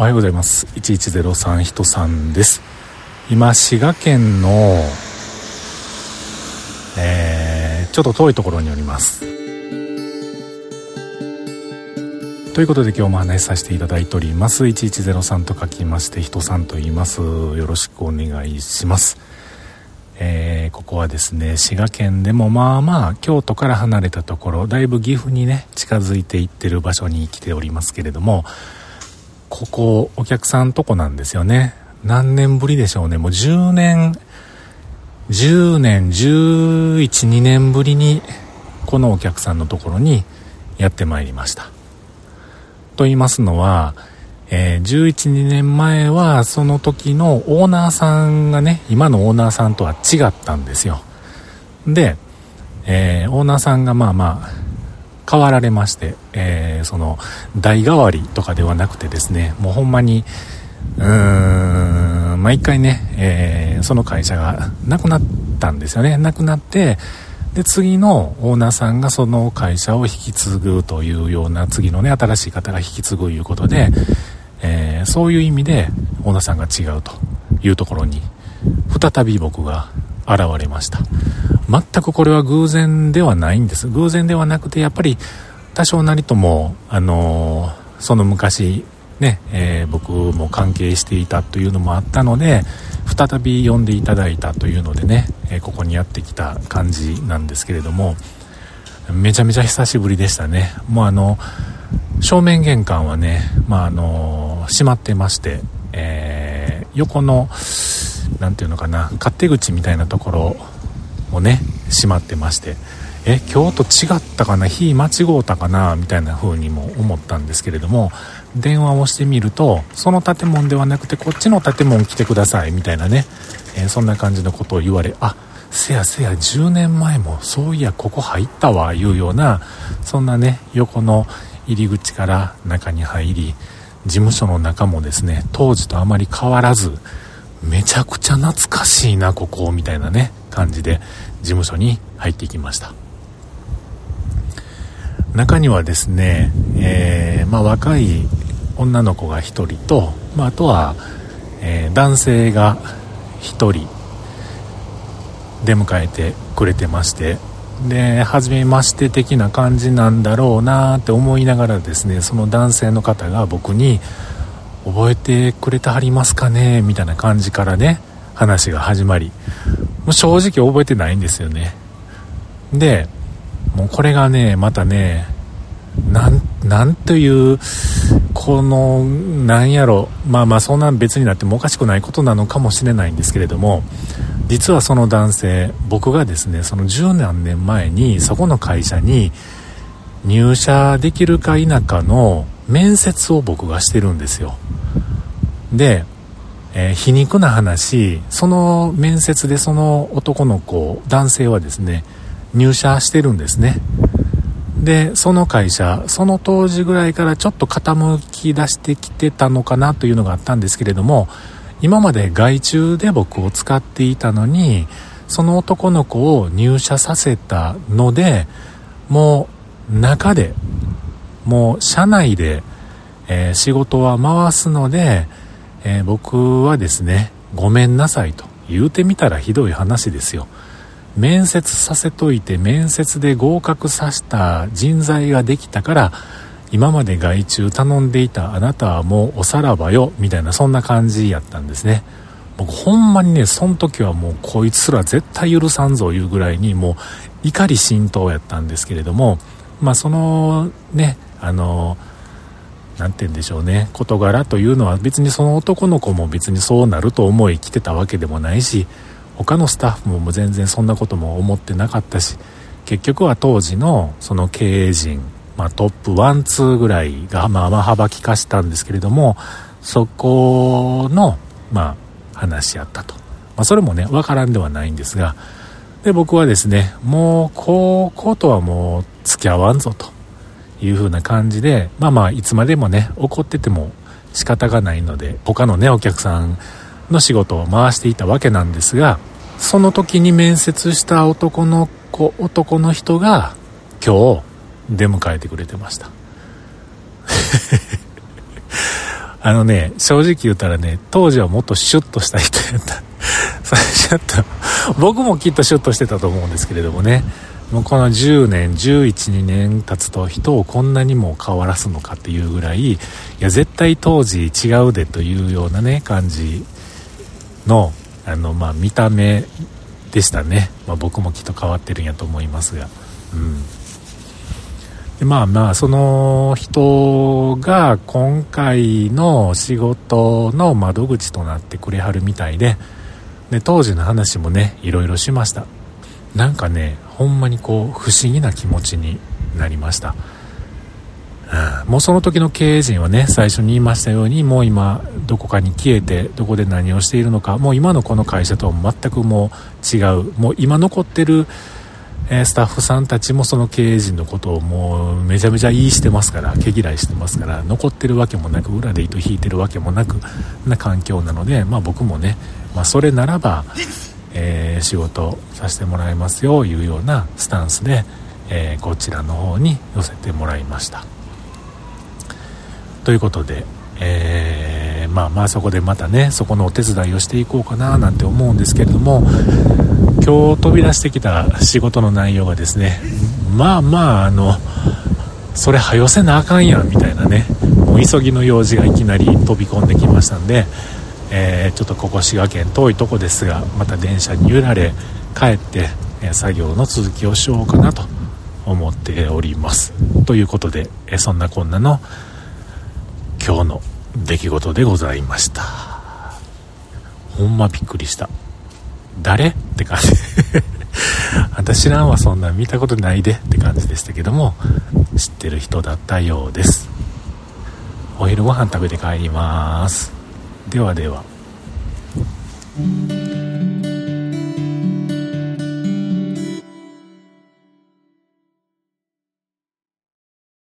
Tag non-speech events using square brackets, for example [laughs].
おはようございます。1103人さんです。今滋賀県のえー、ちょっと遠いところにおります。ということで今日も話しさせていただいております。1103と書きまして人さんと言います。よろしくお願いします。えー、ここはですね滋賀県でもまあまあ京都から離れたところだいぶ岐阜にね近づいていってる場所に来ておりますけれどもここお客さんとこなんですよね。何年ぶりでしょうね。もう10年10年11、2年ぶりにこのお客さんのところにやってまいりました。と言いますのは、えー、1112年前はその時のオーナーさんがね今のオーナーさんとは違ったんですよ。で、えー、オーナーさんがまあまあ変わられまして、えー、その代替わりとかではなくてですねもうほんまにうーん毎回ね、えー、その会社がなくなったんですよね。なくなってで次のオーナーさんがその会社を引き継ぐというような次のね新しい方が引き継ぐいうことで、えー、そういう意味でオーナーさんが違うというところに再び僕が現れました全くこれは偶然ではないんです。偶然ではなくてやっぱり多少なりともあの、その昔ね、えー、僕も関係していたというのもあったので再び呼んでいただいたというのでね、えー、ここにやってきた感じなんですけれどもめちゃめちゃ久しぶりでしたね。もうあの正面玄関はね、まあ、あの閉まってまして、えー、横の何ていうのかな勝手口みたいなところね閉まってましてえ今日と違ったかな日間違うたかなみたいな風にも思ったんですけれども電話をしてみるとその建物ではなくてこっちの建物来てくださいみたいなね、え、そんな感じのことを言われあせやせや10年前もそういやここ入ったわいうようなそんなね横の入り口から中に入り事務所の中もですね当時とあまり変わらずめちゃくちゃ懐かしいなここみたいなね感じで事務所に入っていきました中にはですね、えー、まあ、若い女の子が1人と、まあ、あとは、えー、男性が1人出迎えてくれてましてで初めまして的な感じなんだろうなって思いながらですねその男性の方が僕に「覚えてくれてはりますかね?」みたいな感じからね話が始まりう正直覚えてないんですよね。でもうこれがねまたねなんというこのなんやろ。まあまあそんなん別になってもおかしくないことなのかもしれないんですけれども実はその男性僕がですねその十何年前にそこの会社に入社できるか否かの面接を僕がしてるんですよ。でえー、皮肉な話その面接でその男の子男性はですね入社してるんですね。でその会社その当時ぐらいからちょっと傾き出してきてたのかなというのがあったんですけれども今まで外注で僕を使っていたのにその男の子を入社させたのでもう中でもう社内で、えー、仕事は回すのでえー、僕はですねごめんなさいと言うてみたらひどい話ですよ。面接させといて面接で合格させた人材ができたから今まで外注頼んでいたあなたはもうおさらばよみたいなそんな感じやったんですね。僕ほんまにねその時はもうこいつら絶対許さんぞいうぐらいにもう怒り心頭やったんですけれどもまあそのねあの何て言うんでしょうね。事柄というのは別にその男の子も別にそうなると思い来てたわけでもないし他のスタッフも全然そんなことも思ってなかったし結局は当時のその経営陣、まあ、トップワンツーぐらいがまあまあ幅利かしたんですけれどもそこのまあ話やったと、まあ、それもね分からんではないんですがで僕はですねもうこうことはもう付き合わんぞと。いう風な感じでまあまあいつまでもね怒ってても仕方がないので他のねお客さんの仕事を回していたわけなんですがその時に面接した男の子男の人が今日出迎えてくれてました [laughs] あのね、正直言ったらね、当時はもっとシュッとした人やった。シュッと、僕もきっとシュッとしてたと思うんですけれどもね、もうこの10年、11、2年経つと人をこんなにも変わらすのかっていうぐらい、いや、絶対当時違うでというようなね、感じの、あの、まあ、見た目でしたね。まあ、僕もきっと変わってるんやと思いますが。うん。でまあまあ、その人が今回の仕事の窓口となってくれはるみたいで、で、当時の話もね、いろいろしました。なんかね、ほんまにこう、不思議な気持ちになりました。うん、もうその時の経営陣はね、最初に言いましたように、もう今、どこかに消えて、どこで何をしているのか、もう今のこの会社とは全くもう違う、もう今残ってる、えスタッフさんたちもその経営陣のことをもうめちゃめちゃ言いしてますから毛嫌いしてますから残ってるわけもなく裏で糸引いてるわけもなくな環境なので、まあ、僕もね、まあ、それならば、えー、仕事させてもらいますよというようなスタンスで、えー、こちらの方に寄せてもらいました。ということで、えー、まあまあそこでまたねそこのお手伝いをしていこうかななんて思うんですけれども今日飛び出してきた仕事の内容がですねまあまああのそれはよせなあかんやんみたいなねもう急ぎの用事がいきなり飛び込んできましたんで、えー、ちょっとここ滋賀県遠いとこですがまた電車に揺られ帰って、え作業の続きをしようかなと思っております。ということで、えそんなこんなの今日の出来事でございました。ほんまびっくりした。誰？って感じ。[laughs] 私らはそんな見たことないでって感じでしたけども知ってる人だったようです。お昼ご飯食べて帰ります。ではでは。